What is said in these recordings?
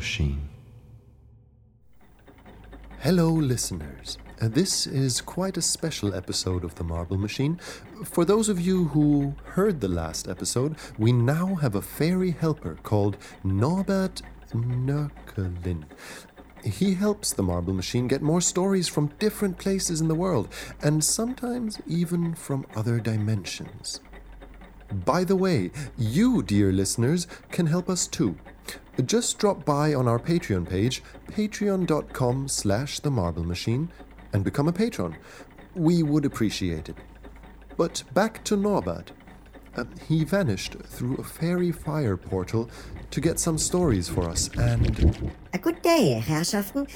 Machine. Hello, listeners. Uh, this is quite a special episode of The Marble Machine. For those of you who heard the last episode, we now have a fairy helper called Norbert Nörkelin. He helps the Marble Machine get more stories from different places in the world, and sometimes even from other dimensions. By the way, you, dear listeners, can help us too. Just drop by on our Patreon page, patreon.com slash the marble machine, and become a patron. We would appreciate it. But back to Norbert. Uh, he vanished through a fairy fire portal to get some stories for us, and A good day, Herrschaften.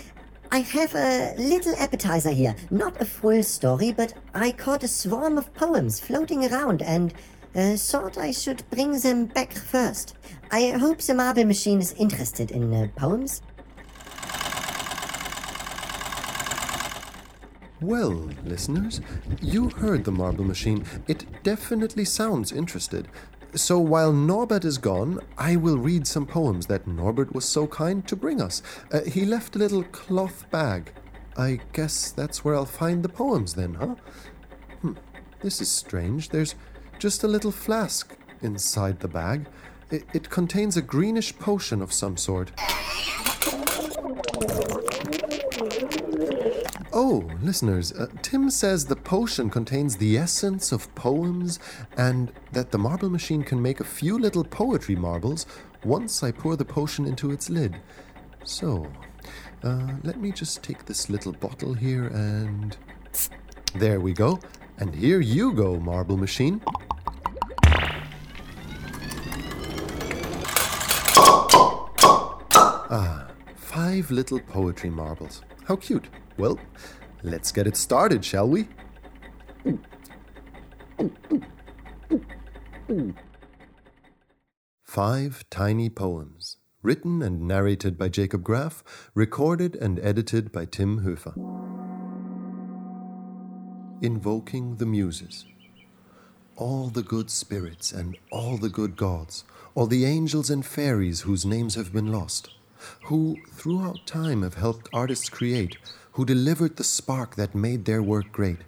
I have a little appetizer here. Not a full story, but I caught a swarm of poems floating around and uh, thought I should bring them back first. I hope the marble machine is interested in uh, poems. Well, listeners, you heard the marble machine. It definitely sounds interested. So while Norbert is gone, I will read some poems that Norbert was so kind to bring us. Uh, he left a little cloth bag. I guess that's where I'll find the poems then, huh? Hmm, this is strange. There's just a little flask inside the bag. It, it contains a greenish potion of some sort. Oh, listeners, uh, Tim says the potion contains the essence of poems and that the marble machine can make a few little poetry marbles once I pour the potion into its lid. So, uh, let me just take this little bottle here and. There we go. And here you go, marble machine. Ah, five little poetry marbles. How cute. Well, let's get it started, shall we? Five tiny poems, written and narrated by Jacob Graff, recorded and edited by Tim Höfer. Invoking the Muses. All the good spirits and all the good gods, all the angels and fairies whose names have been lost, who throughout time have helped artists create, who delivered the spark that made their work great.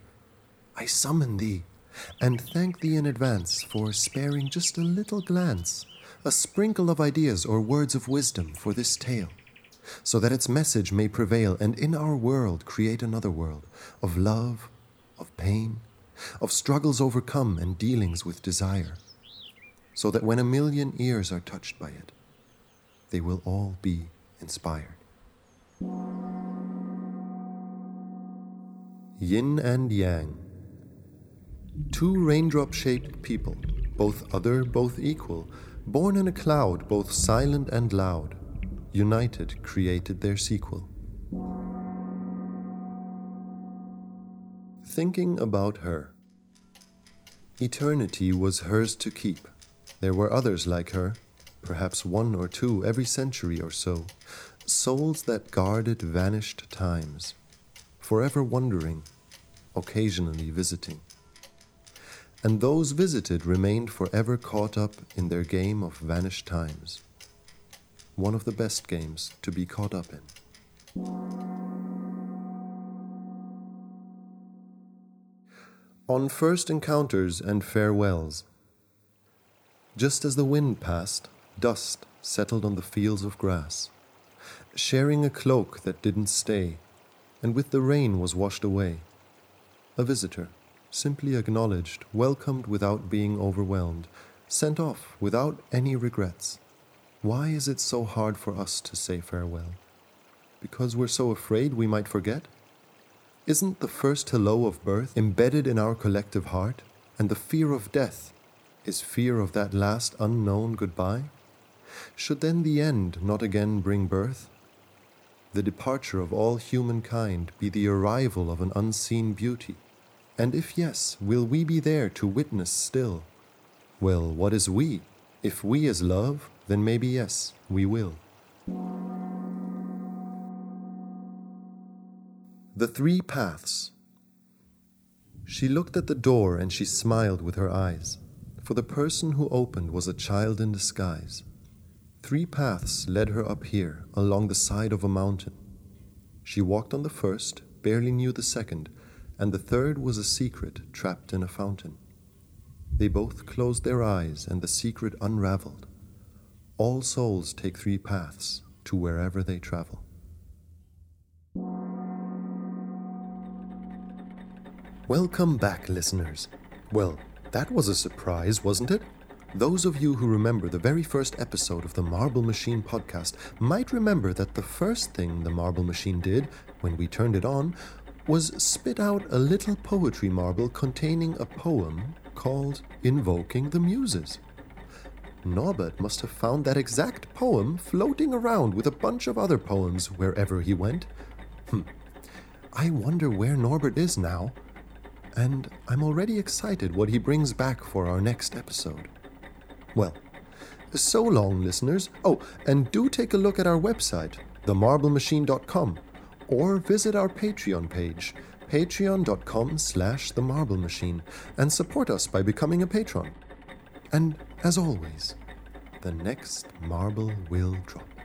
I summon thee, and thank thee in advance for sparing just a little glance, a sprinkle of ideas or words of wisdom for this tale, so that its message may prevail and in our world create another world of love, of pain, of struggles overcome and dealings with desire, so that when a million ears are touched by it, they will all be inspired. Yin and Yang. Two raindrop shaped people, both other, both equal, born in a cloud, both silent and loud, united created their sequel. Thinking about her. Eternity was hers to keep. There were others like her, perhaps one or two every century or so, souls that guarded vanished times, forever wandering, occasionally visiting. And those visited remained forever caught up in their game of vanished times, one of the best games to be caught up in. On first encounters and farewells, just as the wind passed, dust settled on the fields of grass, sharing a cloak that didn't stay, and with the rain was washed away. A visitor, simply acknowledged, welcomed without being overwhelmed, sent off without any regrets. Why is it so hard for us to say farewell? Because we're so afraid we might forget? Isn't the first hello of birth embedded in our collective heart, and the fear of death is fear of that last unknown goodbye? Should then the end not again bring birth? The departure of all humankind be the arrival of an unseen beauty? And if yes, will we be there to witness still? Well, what is we? If we is love, then maybe yes, we will. The Three Paths. She looked at the door and she smiled with her eyes, for the person who opened was a child in disguise. Three paths led her up here, along the side of a mountain. She walked on the first, barely knew the second, and the third was a secret trapped in a fountain. They both closed their eyes, and the secret unraveled. All souls take three paths to wherever they travel. Welcome back, listeners. Well, that was a surprise, wasn't it? Those of you who remember the very first episode of the Marble Machine podcast might remember that the first thing the Marble Machine did when we turned it on was spit out a little poetry marble containing a poem called Invoking the Muses. Norbert must have found that exact poem floating around with a bunch of other poems wherever he went. Hm. I wonder where Norbert is now, and I'm already excited what he brings back for our next episode. Well, so long, listeners. Oh, and do take a look at our website, themarblemachine.com, or visit our Patreon page, patreon.com slash themarblemachine, and support us by becoming a patron. And as always, the next marble will drop.